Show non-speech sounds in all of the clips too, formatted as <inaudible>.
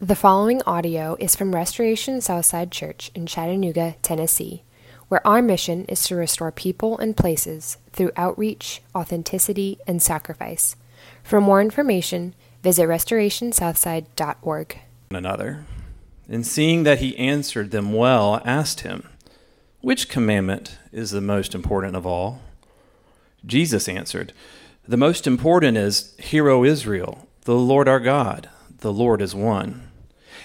The following audio is from Restoration Southside Church in Chattanooga, Tennessee, where our mission is to restore people and places through outreach, authenticity, and sacrifice. For more information, visit restorationsouthside.org. Another. And seeing that he answered them well, asked him, Which commandment is the most important of all? Jesus answered, The most important is, Hear, O Israel, the Lord our God, the Lord is one.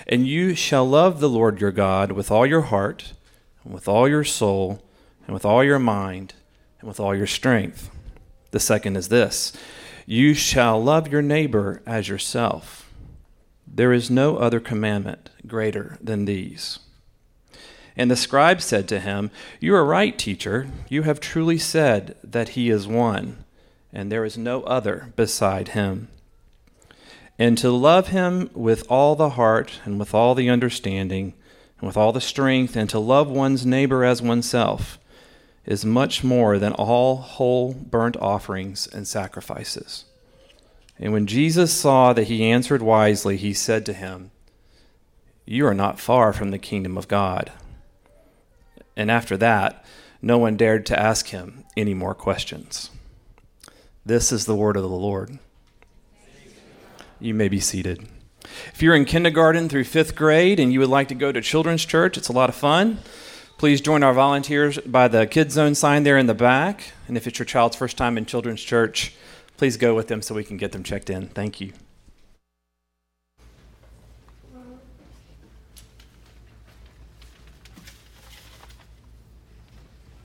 And you shall love the Lord your God with all your heart, and with all your soul, and with all your mind, and with all your strength. The second is this You shall love your neighbor as yourself. There is no other commandment greater than these. And the scribe said to him, You are right, teacher. You have truly said that he is one, and there is no other beside him and to love him with all the heart and with all the understanding and with all the strength, and to love one's neighbor as oneself is much more than all whole burnt offerings and sacrifices. And when Jesus saw that he answered wisely, he said to him, You are not far from the kingdom of God. And after that, no one dared to ask him any more questions. This is the word of the Lord. You may be seated. If you're in kindergarten through fifth grade and you would like to go to children's church, it's a lot of fun. Please join our volunteers by the Kids Zone sign there in the back. And if it's your child's first time in children's church, please go with them so we can get them checked in. Thank you.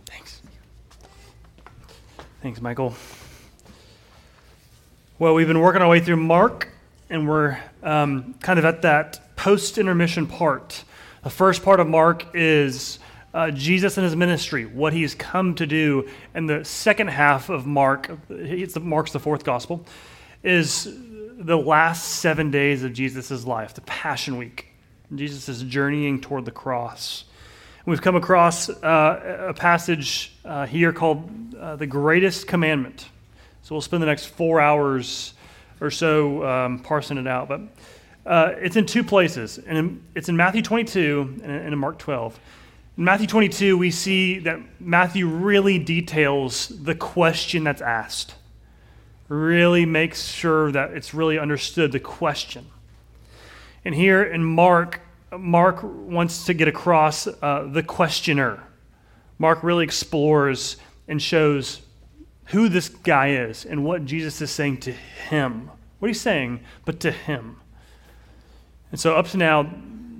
Thanks. Thanks, Michael. Well, we've been working our way through Mark and we're um, kind of at that post intermission part. The first part of Mark is uh, Jesus and his ministry, what he's come to do. And the second half of Mark, it's the, Mark's the fourth gospel, is the last seven days of Jesus' life, the Passion Week. Jesus is journeying toward the cross. We've come across uh, a passage uh, here called uh, the Greatest Commandment. So we'll spend the next four hours or so um, parsing it out. But uh, it's in two places, and it's in Matthew 22 and in Mark 12. In Matthew 22, we see that Matthew really details the question that's asked, really makes sure that it's really understood the question. And here in Mark, Mark wants to get across uh, the questioner. Mark really explores and shows who this guy is and what Jesus is saying to him. What he's saying, but to him. And so, up to now,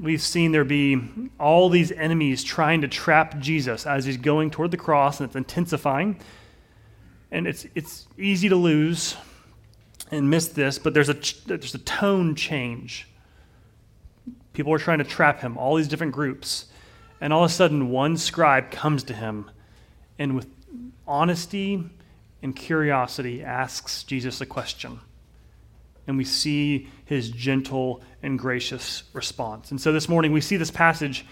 we've seen there be all these enemies trying to trap Jesus as he's going toward the cross, and it's intensifying. And it's, it's easy to lose and miss this, but there's a, there's a tone change. People are trying to trap him, all these different groups. And all of a sudden, one scribe comes to him and, with honesty and curiosity asks Jesus a question. And we see his gentle and gracious response. And so this morning we see this passage,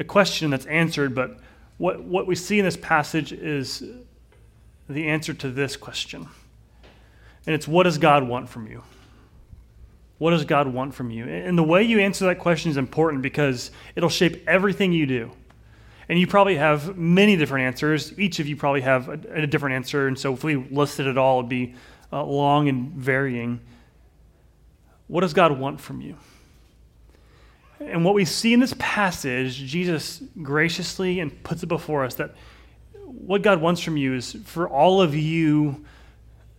a question that's answered, but what, what we see in this passage is the answer to this question. And it's what does God want from you? What does God want from you? And the way you answer that question is important because it'll shape everything you do. And you probably have many different answers. Each of you probably have a, a different answer. And so if we listed it all, it'd be uh, long and varying. What does God want from you? And what we see in this passage, Jesus graciously and puts it before us that what God wants from you is for all of you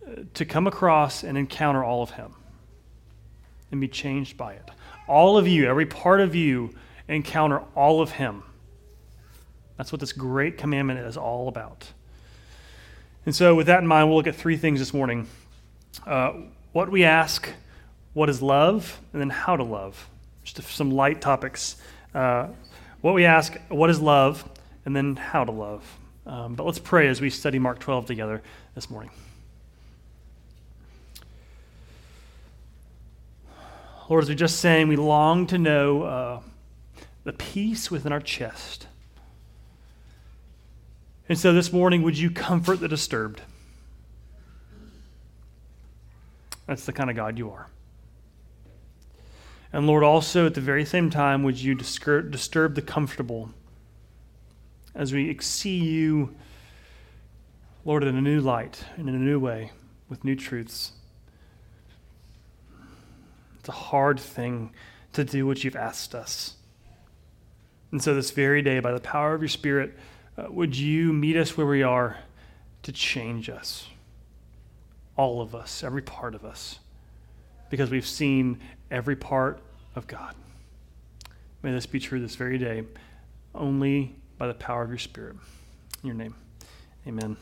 uh, to come across and encounter all of Him and be changed by it. All of you, every part of you, encounter all of Him. That's what this great commandment is all about. And so, with that in mind, we'll look at three things this morning uh, what we ask, what is love, and then how to love. Just some light topics. Uh, what we ask, what is love, and then how to love. Um, but let's pray as we study Mark 12 together this morning. Lord, as we just sang, we long to know uh, the peace within our chest and so this morning, would you comfort the disturbed? That's the kind of God you are. And Lord, also at the very same time, would you disturb the comfortable as we see you, Lord, in a new light and in a new way with new truths. It's a hard thing to do what you've asked us. And so, this very day, by the power of your Spirit, uh, would you meet us where we are to change us? All of us, every part of us, because we've seen every part of God. May this be true this very day, only by the power of your Spirit. In your name, amen.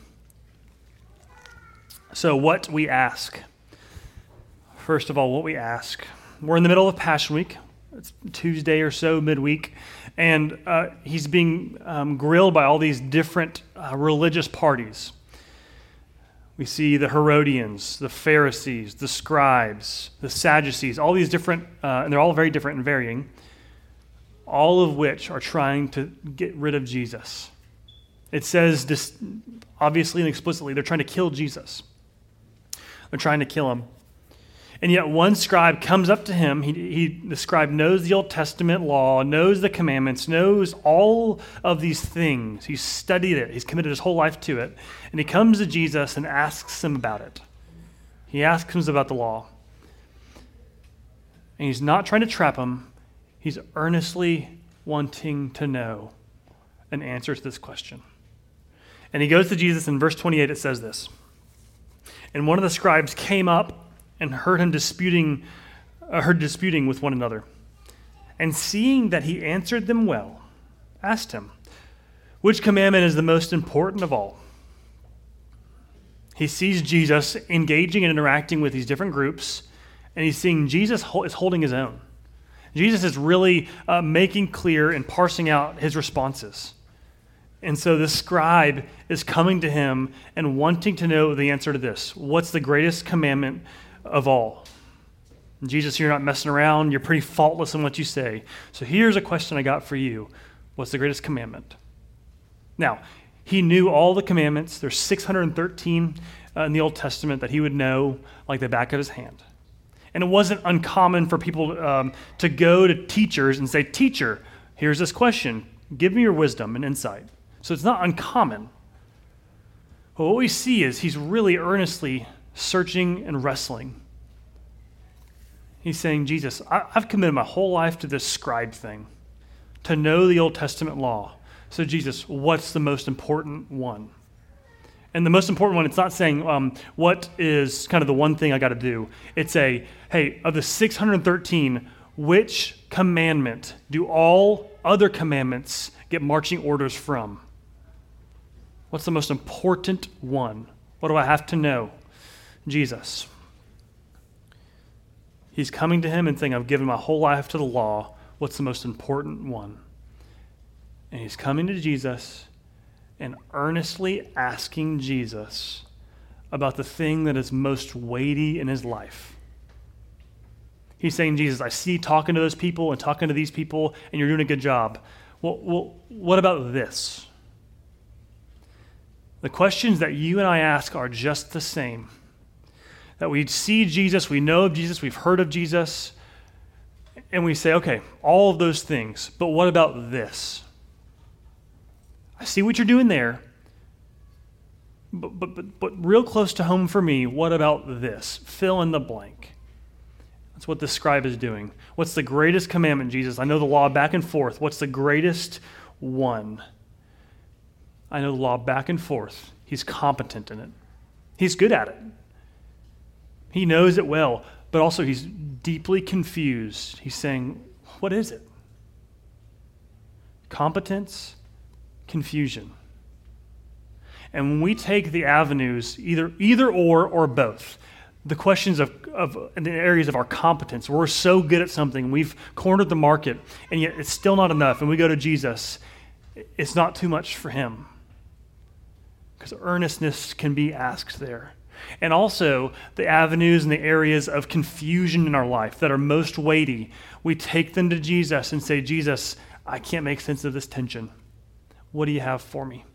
So, what we ask. First of all, what we ask. We're in the middle of Passion Week. It's Tuesday or so, midweek. And uh, he's being um, grilled by all these different uh, religious parties. We see the Herodians, the Pharisees, the scribes, the Sadducees, all these different, uh, and they're all very different and varying, all of which are trying to get rid of Jesus. It says, this, obviously and explicitly, they're trying to kill Jesus. They're trying to kill him. And yet, one scribe comes up to him. He, he, the scribe knows the Old Testament law, knows the commandments, knows all of these things. He's studied it, he's committed his whole life to it. And he comes to Jesus and asks him about it. He asks him about the law. And he's not trying to trap him, he's earnestly wanting to know an answer to this question. And he goes to Jesus, in verse 28, it says this. And one of the scribes came up and heard him disputing, uh, heard disputing with one another. And seeing that he answered them well, asked him, Which commandment is the most important of all? He sees Jesus engaging and interacting with these different groups, and he's seeing Jesus is holding his own. Jesus is really uh, making clear and parsing out his responses. And so the scribe is coming to him and wanting to know the answer to this What's the greatest commandment of all? Jesus, you're not messing around. You're pretty faultless in what you say. So here's a question I got for you What's the greatest commandment? Now, he knew all the commandments. There's 613 uh, in the Old Testament that he would know like the back of his hand. And it wasn't uncommon for people um, to go to teachers and say, Teacher, here's this question. Give me your wisdom and insight. So it's not uncommon. But what we see is he's really earnestly searching and wrestling. He's saying, Jesus, I, have committed my whole life to this scribe thing, to know the Old Testament law. So, Jesus, what's the most important one? And the most important one, it's not saying um, what is kind of the one thing I got to do. It's a, hey, of the 613, which commandment do all other commandments get marching orders from? What's the most important one? What do I have to know? Jesus. He's coming to him and saying, I've given my whole life to the law. What's the most important one? And he's coming to Jesus and earnestly asking Jesus about the thing that is most weighty in his life. He's saying, Jesus, I see talking to those people and talking to these people, and you're doing a good job. Well, well what about this? The questions that you and I ask are just the same. That we see Jesus, we know of Jesus, we've heard of Jesus, and we say, okay, all of those things, but what about this? I see what you're doing there, but, but, but, but real close to home for me, what about this? Fill in the blank. That's what the scribe is doing. What's the greatest commandment, Jesus? I know the law back and forth. What's the greatest one? I know the law back and forth. He's competent in it, he's good at it. He knows it well, but also he's deeply confused. He's saying, What is it? Competence, confusion. And when we take the avenues, either, either or or both, the questions of, of the areas of our competence, we're so good at something, we've cornered the market, and yet it's still not enough, and we go to Jesus, it's not too much for him because earnestness can be asked there. And also, the avenues and the areas of confusion in our life that are most weighty, we take them to Jesus and say, Jesus, I can't make sense of this tension. What do you have for me?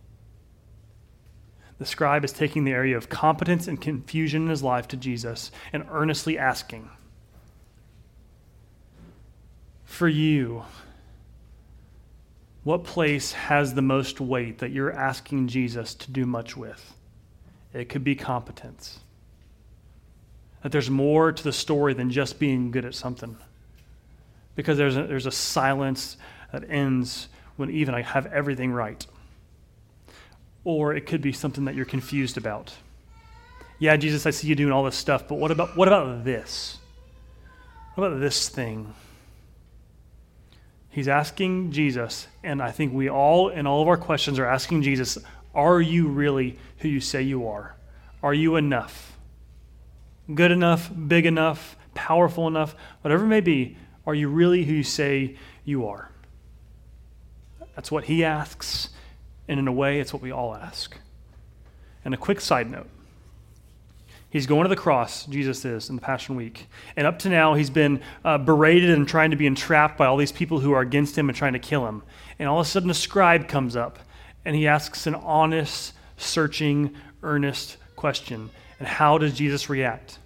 The scribe is taking the area of competence and confusion in his life to Jesus and earnestly asking. For you, what place has the most weight that you're asking Jesus to do much with? It could be competence. That there's more to the story than just being good at something. Because there's a, there's a silence that ends when even I have everything right. Or it could be something that you're confused about. Yeah, Jesus, I see you doing all this stuff, but what about, what about this? What about this thing? He's asking Jesus, and I think we all, in all of our questions, are asking Jesus, Are you really who you say you are? Are you enough? Good enough, big enough, powerful enough, whatever it may be, are you really who you say you are? That's what he asks, and in a way, it's what we all ask. And a quick side note He's going to the cross, Jesus is, in the Passion Week. And up to now, he's been uh, berated and trying to be entrapped by all these people who are against him and trying to kill him. And all of a sudden, a scribe comes up and he asks an honest, searching, earnest question. And how does Jesus react?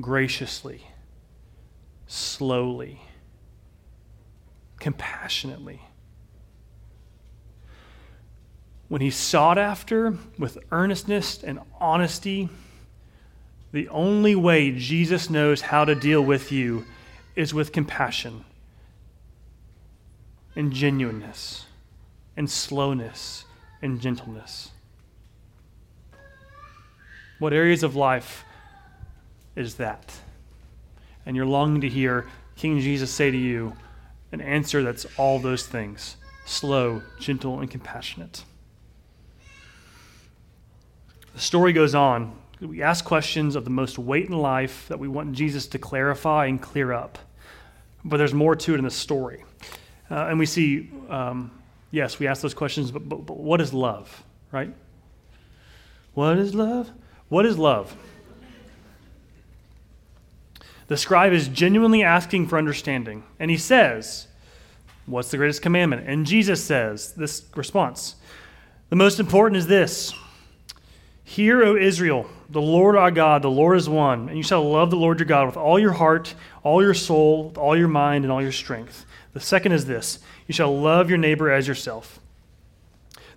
Graciously, slowly, compassionately when he's sought after with earnestness and honesty, the only way Jesus knows how to deal with you is with compassion and genuineness and slowness and gentleness. What areas of life is that? And you're longing to hear King Jesus say to you an answer that's all those things slow, gentle, and compassionate. The story goes on. We ask questions of the most weight in life that we want Jesus to clarify and clear up. But there's more to it in the story. Uh, and we see, um, yes, we ask those questions, but, but, but what is love, right? What is love? What is love? The scribe is genuinely asking for understanding. And he says, What's the greatest commandment? And Jesus says, This response The most important is this Hear, O Israel, the Lord our God, the Lord is one, and you shall love the Lord your God with all your heart, all your soul, with all your mind, and all your strength. The second is this you shall love your neighbor as yourself.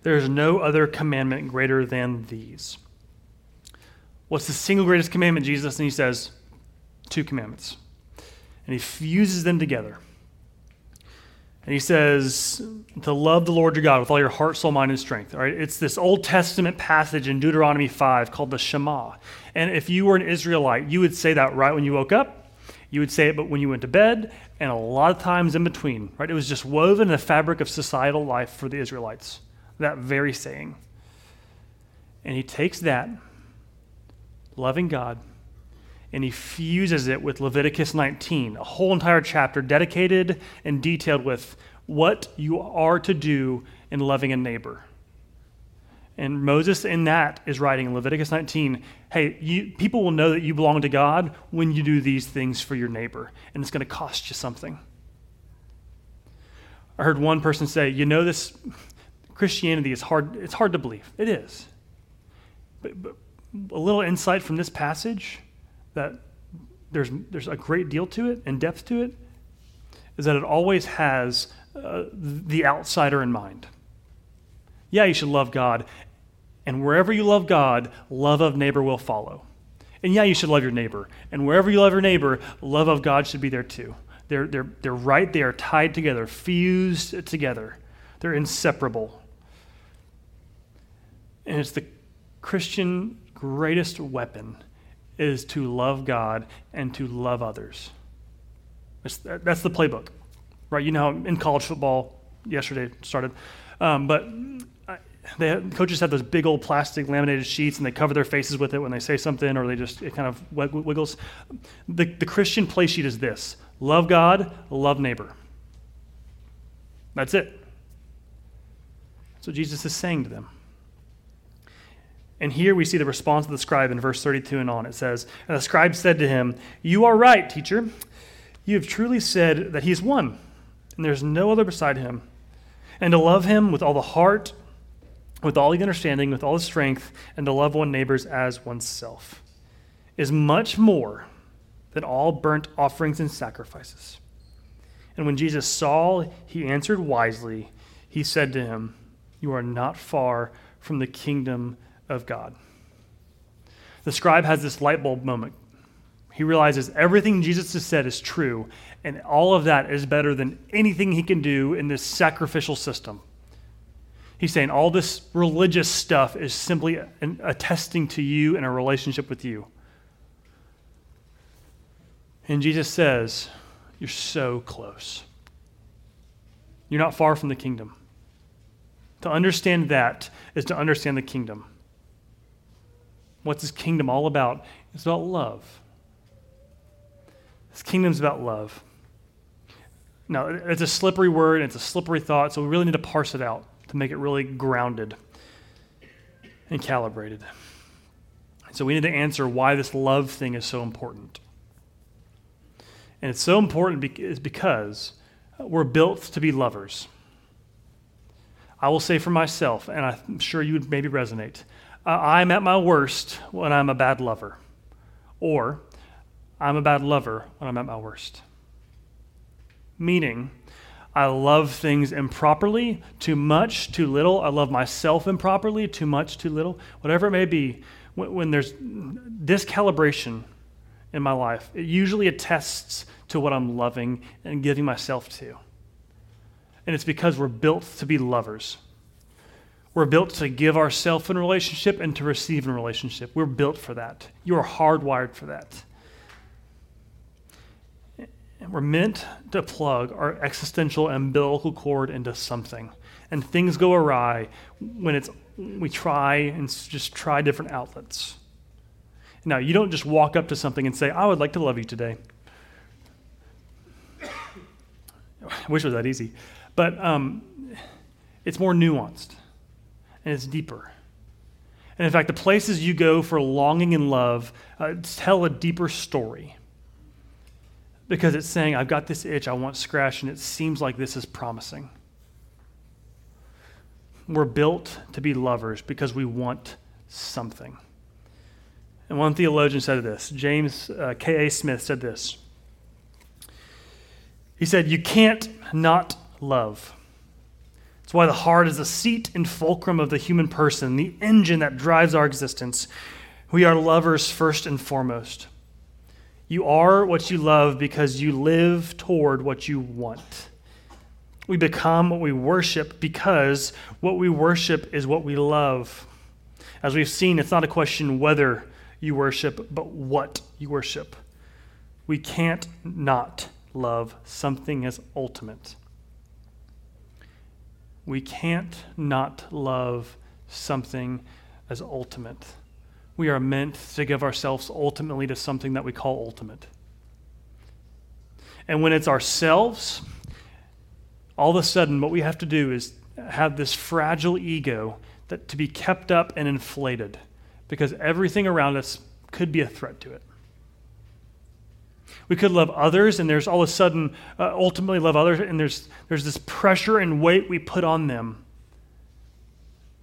There is no other commandment greater than these. What's the single greatest commandment, Jesus? And he says, two commandments. And he fuses them together. And he says to love the Lord your God with all your heart, soul, mind, and strength. All right? It's this Old Testament passage in Deuteronomy 5 called the Shema. And if you were an Israelite, you would say that right when you woke up. You would say it but when you went to bed, and a lot of times in between. Right? It was just woven in the fabric of societal life for the Israelites. That very saying. And he takes that, loving God, and he fuses it with Leviticus 19, a whole entire chapter dedicated and detailed with what you are to do in loving a neighbor. And Moses, in that, is writing in Leviticus 19 hey, you, people will know that you belong to God when you do these things for your neighbor, and it's going to cost you something. I heard one person say, you know, this Christianity is hard, it's hard to believe. It is. But, but a little insight from this passage that there's, there's a great deal to it and depth to it is that it always has uh, the outsider in mind. Yeah, you should love God. And wherever you love God, love of neighbor will follow. And yeah, you should love your neighbor. And wherever you love your neighbor, love of God should be there too. They're, they're, they're right, they are tied together, fused together. They're inseparable. And it's the Christian greatest weapon is to love God and to love others. That's, that's the playbook, right? You know, in college football, yesterday started, um, but they have, coaches have those big old plastic laminated sheets and they cover their faces with it when they say something or they just, it kind of wiggles. The, the Christian play sheet is this love God, love neighbor. That's it. That's what Jesus is saying to them. And here we see the response of the scribe in verse 32 and on. It says, And the scribe said to him, You are right, teacher. You have truly said that he is one, and there is no other beside him. And to love him with all the heart, with all the understanding, with all the strength, and to love one neighbors as oneself is much more than all burnt offerings and sacrifices. And when Jesus saw, he answered wisely. He said to him, You are not far from the kingdom of God. The scribe has this light bulb moment. He realizes everything Jesus has said is true, and all of that is better than anything he can do in this sacrificial system. He's saying all this religious stuff is simply attesting to you in a relationship with you. And Jesus says, You're so close. You're not far from the kingdom. To understand that is to understand the kingdom. What's this kingdom all about? It's about love. This kingdom's about love. Now, it's a slippery word, it's a slippery thought, so we really need to parse it out to make it really grounded and calibrated. So we need to answer why this love thing is so important. And it's so important is because we're built to be lovers. I will say for myself, and I'm sure you would maybe resonate, Uh, I'm at my worst when I'm a bad lover, or I'm a bad lover when I'm at my worst. Meaning, I love things improperly, too much, too little. I love myself improperly, too much, too little. Whatever it may be, when, when there's discalibration in my life, it usually attests to what I'm loving and giving myself to. And it's because we're built to be lovers. We're built to give ourselves in relationship and to receive in relationship. We're built for that. You are hardwired for that. And we're meant to plug our existential umbilical cord into something. And things go awry when it's we try and just try different outlets. Now, you don't just walk up to something and say, I would like to love you today. <coughs> I wish it was that easy. But um, it's more nuanced and it's deeper. And in fact, the places you go for longing and love uh, tell a deeper story because it's saying, I've got this itch I want scratched, and it seems like this is promising. We're built to be lovers because we want something. And one theologian said this James uh, K.A. Smith said this. He said, You can't not love. It's why the heart is the seat and fulcrum of the human person, the engine that drives our existence. We are lovers first and foremost. You are what you love because you live toward what you want. We become what we worship because what we worship is what we love. As we've seen, it's not a question whether you worship, but what you worship. We can't not love something as ultimate. We can't not love something as ultimate we are meant to give ourselves ultimately to something that we call ultimate. And when it's ourselves, all of a sudden, what we have to do is have this fragile ego that to be kept up and inflated because everything around us could be a threat to it. We could love others, and there's all of a sudden uh, ultimately love others, and there's, there's this pressure and weight we put on them.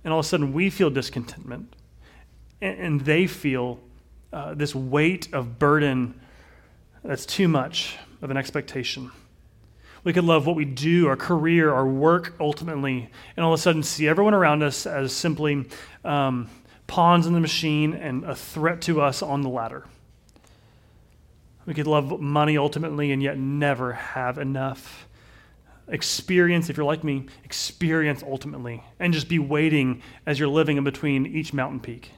And all of a sudden we feel discontentment and, and they feel uh, this weight of burden that's too much of an expectation. We could love what we do, our career, our work ultimately, and all of a sudden see everyone around us as simply um, pawns in the machine and a threat to us on the ladder. We could love money ultimately and yet never have enough. Experience, if you're like me, experience ultimately, and just be waiting as you're living in between each mountain peak.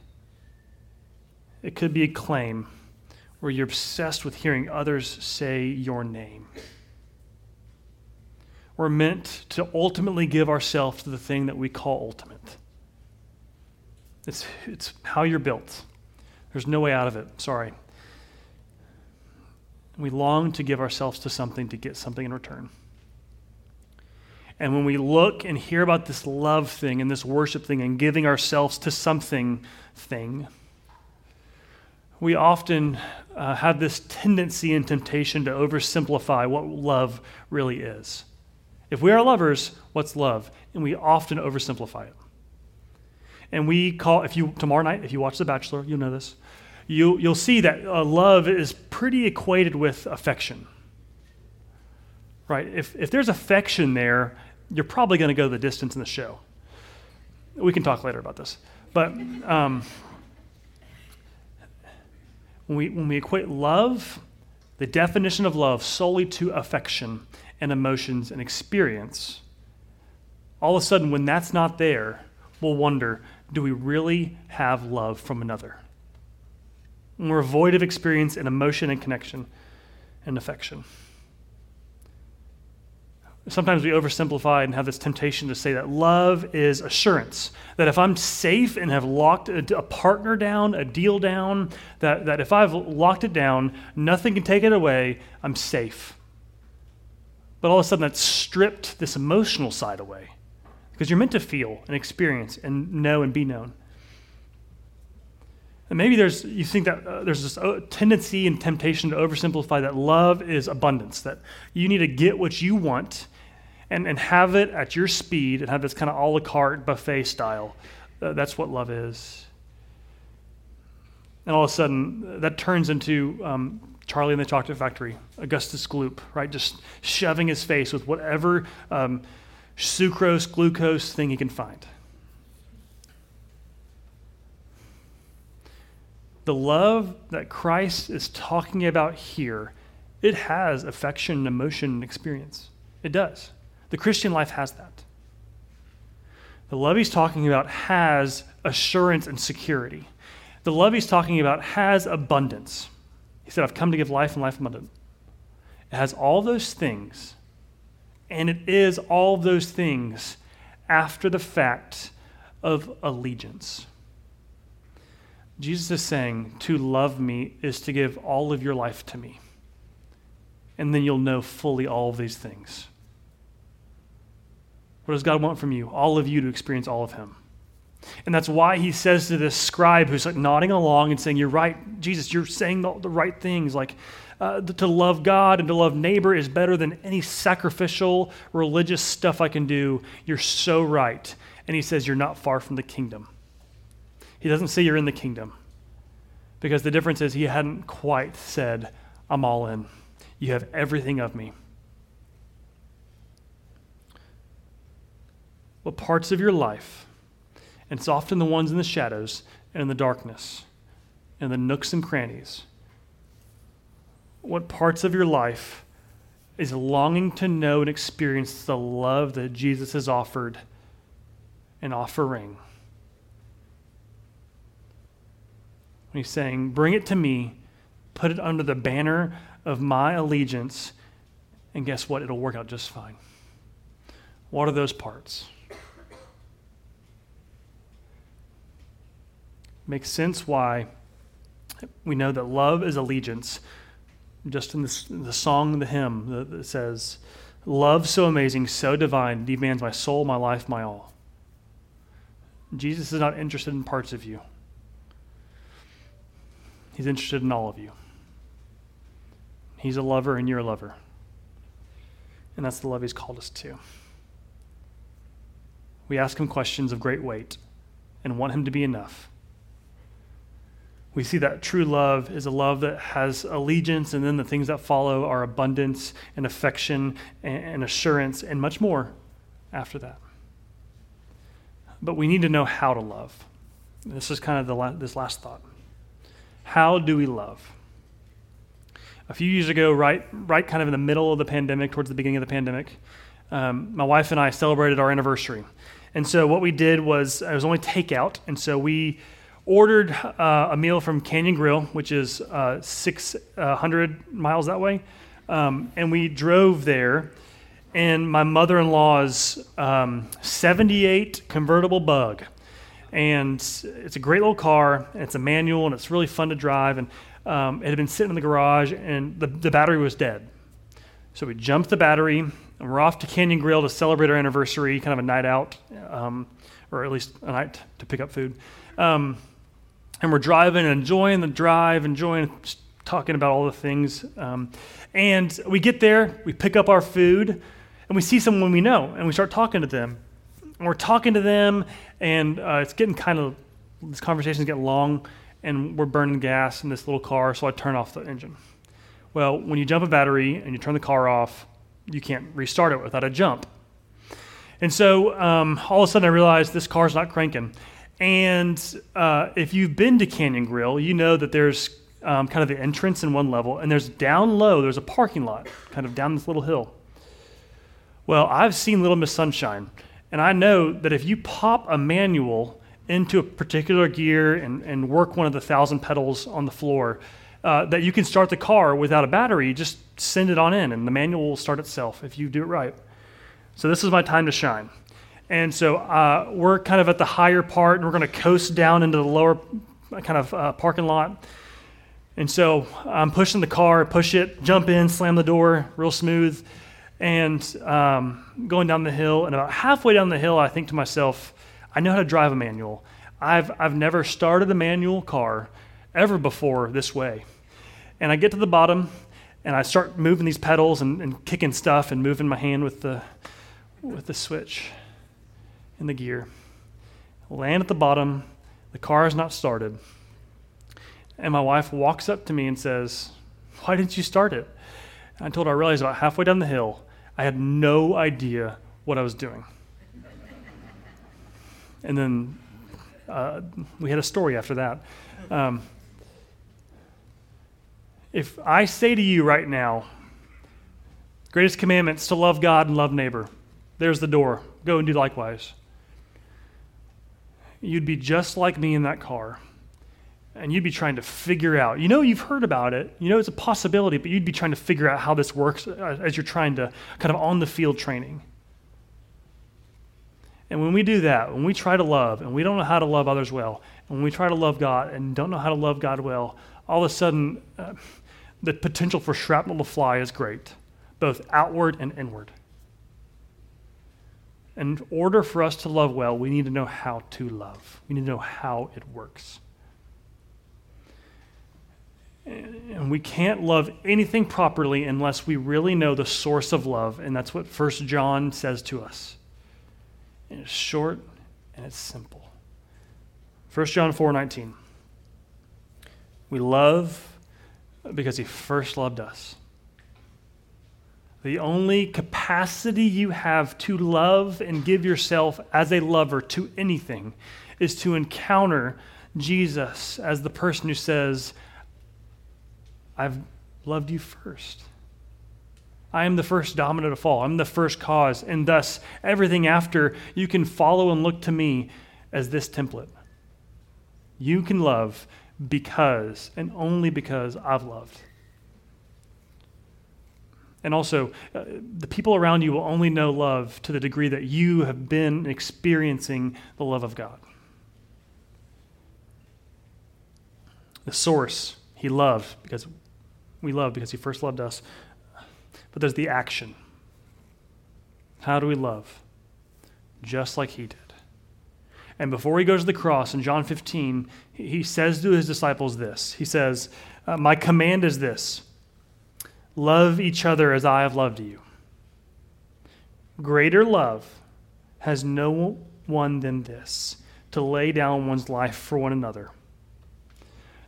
It could be a claim where you're obsessed with hearing others say your name. We're meant to ultimately give ourselves to the thing that we call ultimate. It's, it's how you're built. There's no way out of it. Sorry. We long to give ourselves to something to get something in return. And when we look and hear about this love thing and this worship thing and giving ourselves to something thing, we often uh, have this tendency and temptation to oversimplify what love really is. If we are lovers, what's love? And we often oversimplify it. And we call, if you, tomorrow night, if you watch The Bachelor, you'll know this. You, you'll see that uh, love is pretty equated with affection. right? If, if there's affection there, you're probably going to go the distance in the show. We can talk later about this. But um, when, we, when we equate love, the definition of love, solely to affection and emotions and experience, all of a sudden, when that's not there, we'll wonder do we really have love from another? When we're void of experience and emotion and connection and affection. Sometimes we oversimplify and have this temptation to say that love is assurance. That if I'm safe and have locked a, a, partner down, a deal down, that, that if I've locked it down, nothing can take it away, I'm safe. But all of a sudden, that's stripped this emotional side away. Because you're meant to feel and experience and know and be known. And maybe there's, you think that uh, there's this uh, tendency and temptation to oversimplify that love is abundance, that you need to get what you want and, and have it at your speed and have this kind of a la carte buffet style. Uh, that's what love is. And all of a sudden, that turns into um, Charlie in the Chocolate Factory, Augustus Gloop, right? Just shoving his face with whatever um, sucrose, glucose thing he can find. The love that Christ is talking about here, it has affection, emotion, and experience. It does. The Christian life has that. The love he's talking about has assurance and security. The love he's talking about has abundance. He said, I've come to give life and life abundant. It has all those things, and it is all those things after the fact of allegiance. Jesus is saying, to love me is to give all of your life to me. And then you'll know fully all of these things. What does God want from you? All of you to experience all of Him. And that's why he says to this scribe who's like nodding along and saying, You're right, Jesus, you're saying the, the right things. Like uh, to love God and to love neighbor is better than any sacrificial religious stuff I can do. You're so right. And he says, You're not far from the kingdom. He doesn't say you're in the kingdom because the difference is he hadn't quite said, I'm all in. You have everything of me. what parts of your life, and it's often the ones in the shadows and in the darkness and the nooks and crannies, what parts of your life is longing to know and experience the love that Jesus has offered and offering. He's saying, Bring it to me, put it under the banner of my allegiance, and guess what? It'll work out just fine. What are those parts? makes sense why we know that love is allegiance. Just in, the song, the hymn that says, Love so amazing, so divine, demands my soul, my life, my all. Jesus is not interested in parts of you, He's interested in all of you. He's a lover, and you're a lover. And that's the love He's called us to. We ask Him questions of great weight and want Him to be enough we see that true love is a love that has allegiance, and then the things that follow are abundance and affection and, assurance and much more after that. But we need to know how to love. This is kind of the la- this last thought. How do we love? A few years ago, right, right kind of in the middle of the pandemic, towards the beginning of the pandemic, um, my wife and I celebrated our anniversary. And so what we did was, it was only takeout. And so we ordered uh, a meal from Canyon Grill, which is uh, 600 uh, miles that way. Um, and we drove there, and my mother in law's um, 78 convertible bug. And it's a great little car, it's a manual, and it's really fun to drive. And um, it had been sitting in the garage, and the, the battery was dead. So we jumped the battery, and we're off to Canyon Grill to celebrate our anniversary, kind of a night out, um, or at least a night to pick up food. Um, and we're driving and enjoying the drive, enjoying talking about all the things. Um, and we get there, we pick up our food, and we see someone we know, and we start talking to them. And we're talking to them, and uh, it's getting kind of, this conversation's getting long, and we're burning gas in this little car, so I turn off the engine. Well, when you jump a battery and you turn the car off, you can't restart it without a jump. And so um, all of a sudden I realized this car's not cranking. And uh, if you've been to Canyon Grill, you know that there's um, kind of the entrance in one level, and there's down low, there's a parking lot kind of down this little hill. Well, I've seen Little Miss Sunshine, and I know that if you pop a manual into a particular gear and, and work one of the thousand pedals on the floor, uh, that you can start the car without a battery, just send it on in, and the manual will start itself if you do it right. So this is my time to shine. And so uh, we're kind of at the higher part, and we're going to coast down into the lower kind of uh, parking lot. And so I'm pushing the car, push it, jump in, slam the door, real smooth, and um, going down the hill. And about halfway down the hill, I think to myself, I know how to drive a manual. I've, I've never started a manual car ever before this way. And I get to the bottom, and I start moving these pedals and, and kicking stuff and moving my hand with the, with the switch in the gear. Land at the bottom, the car is not started. And my wife walks up to me and says, Why didn't you start it? And I told her I realized about halfway down the hill, I had no idea what I was doing. and then uh, we had a story after that. Um, if I say to you right now, greatest commandments to love God and love neighbor, there's the door. Go and do likewise. You'd be just like me in that car and you'd be trying to figure out. You know, you've heard about it, you know, it's a possibility, but you'd be trying to figure out how this works uh, as you're trying to kind of on the field training. And when we do that, when we try to love and we don't know how to love others well, and when we try to love God and don't know how to love God well, all of a sudden uh, the potential for shrapnel to fly is great, both outward and inward. In order for us to love well, we need to know how to love. We need to know how it works. And we can't love anything properly unless we really know the source of love. And that's what First John says to us. And it's short and it's simple. 1 John 4 19. We love because he first loved us. The only capacity you have to love and give yourself as a lover to anything is to encounter Jesus as the person who says, I've loved you first. I am the first domino to fall. I'm the first cause. And thus, everything after, you can follow and look to me as this template. You can love because, and only because, I've loved. And also, uh, the people around you will only know love to the degree that you have been experiencing the love of God. The source he loved because we love because he first loved us. But there's the action. How do we love? Just like he did. And before he goes to the cross in John 15, he says to his disciples this He says, uh, My command is this love each other as I have loved you. Greater love has no one than this to lay down one's life for one another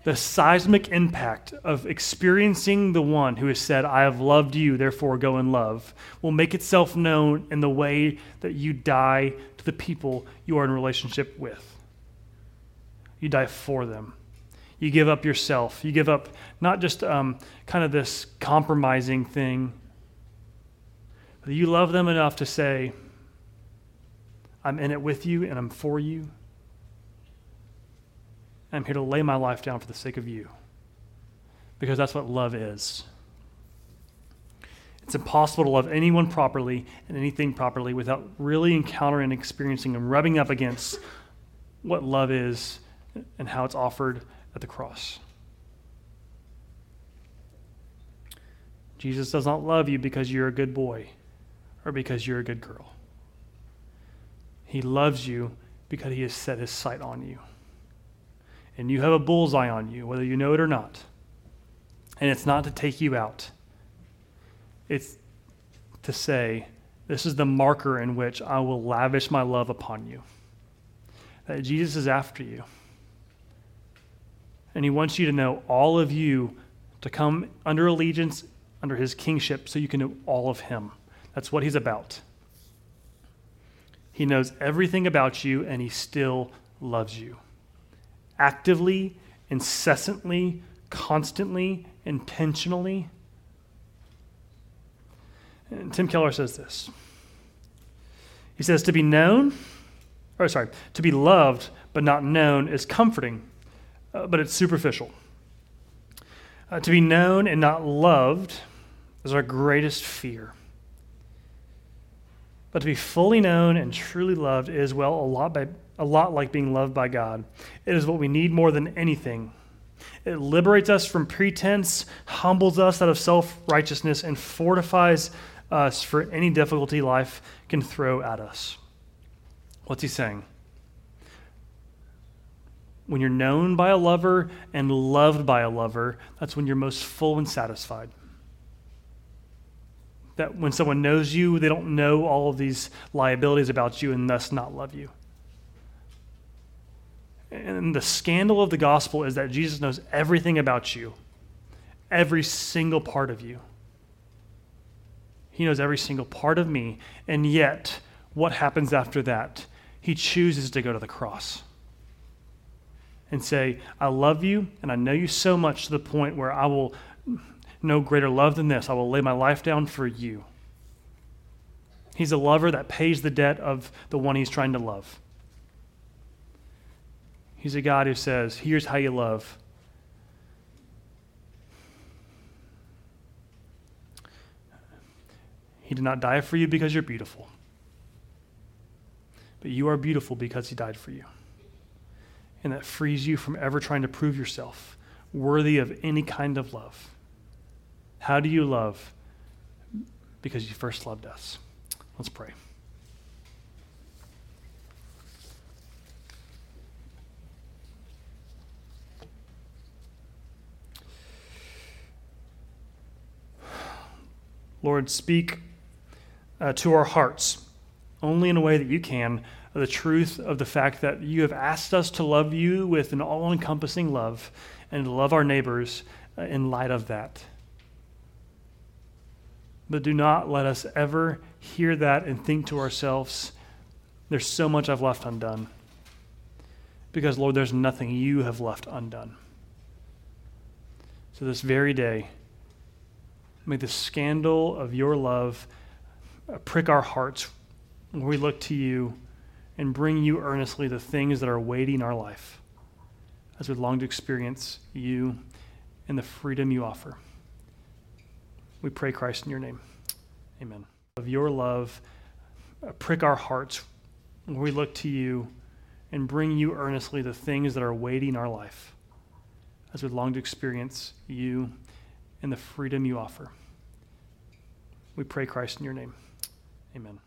the seismic impact of experiencing the one who has said, I have loved you, therefore go in love, will make itself known in the way that you die to the people you are in relationship with. You die for them. You give up yourself. You give up not just um, kind of this compromising thing, but you love them enough to say, I'm in it with you and I'm for you. I'm here to lay my life down for the sake of you. Because that's what love is. It's impossible to love anyone properly and anything properly without really encountering and experiencing and rubbing up against what love is and how it's offered at the cross. Jesus does not love you because you're a good boy or because you're a good girl. He loves you because he has set his sight on you and you have a bullseye on you, whether you know it or not. And it's not to take you out, it's to say, This is the marker in which I will lavish my love upon you. That Jesus is after you. And he wants you to know all of you to come under allegiance, under his kingship, so you can know all of him. That's what he's about. He knows everything about you, and he still loves you. Actively, incessantly, constantly, intentionally. And Tim Keller says this. He says, To be known, or sorry, to be loved but not known is comforting, uh, but it's superficial. Uh, to be known and not loved is our greatest fear. But to be fully known and truly loved is, well, a lot, by, a lot like being loved by God. It is what we need more than anything. It liberates us from pretense, humbles us out of self righteousness, and fortifies us for any difficulty life can throw at us. What's he saying? When you're known by a lover and loved by a lover, that's when you're most full and satisfied. That when someone knows you, they don't know all of these liabilities about you and thus not love you. And the scandal of the gospel is that Jesus knows everything about you, every single part of you. He knows every single part of me. And yet, what happens after that? He chooses to go to the cross and say, I love you, and I know you so much to the point where I will no greater love than this. I will lay my life down for you. He's a lover that pays the debt of the one he's trying to love. He's a God who says, Here's how you love. He did not die for you because you're beautiful, but you are beautiful because He died for you. And that frees you from ever trying to prove yourself worthy of any kind of love. How do you love? Because you first loved us. Let's pray. Lord, speak uh, to our hearts, only in a way that you can, the truth of the fact that you have asked us to love you with an all encompassing love and love our neighbors uh, in light of that. But do not let us ever hear that and think to ourselves, there's so much I've left undone. Because, Lord, there's nothing you have left undone. So, this very day, may the scandal of your love uh, prick our hearts when we look to you and bring you earnestly the things that are waiting our life as we long to experience you and the freedom you offer. We pray, Christ, in your name. Amen. Of your love, uh, prick our hearts when we look to you and bring you earnestly the things that are waiting our life as we long to experience you and the freedom you offer. We pray, Christ, in your name. Amen.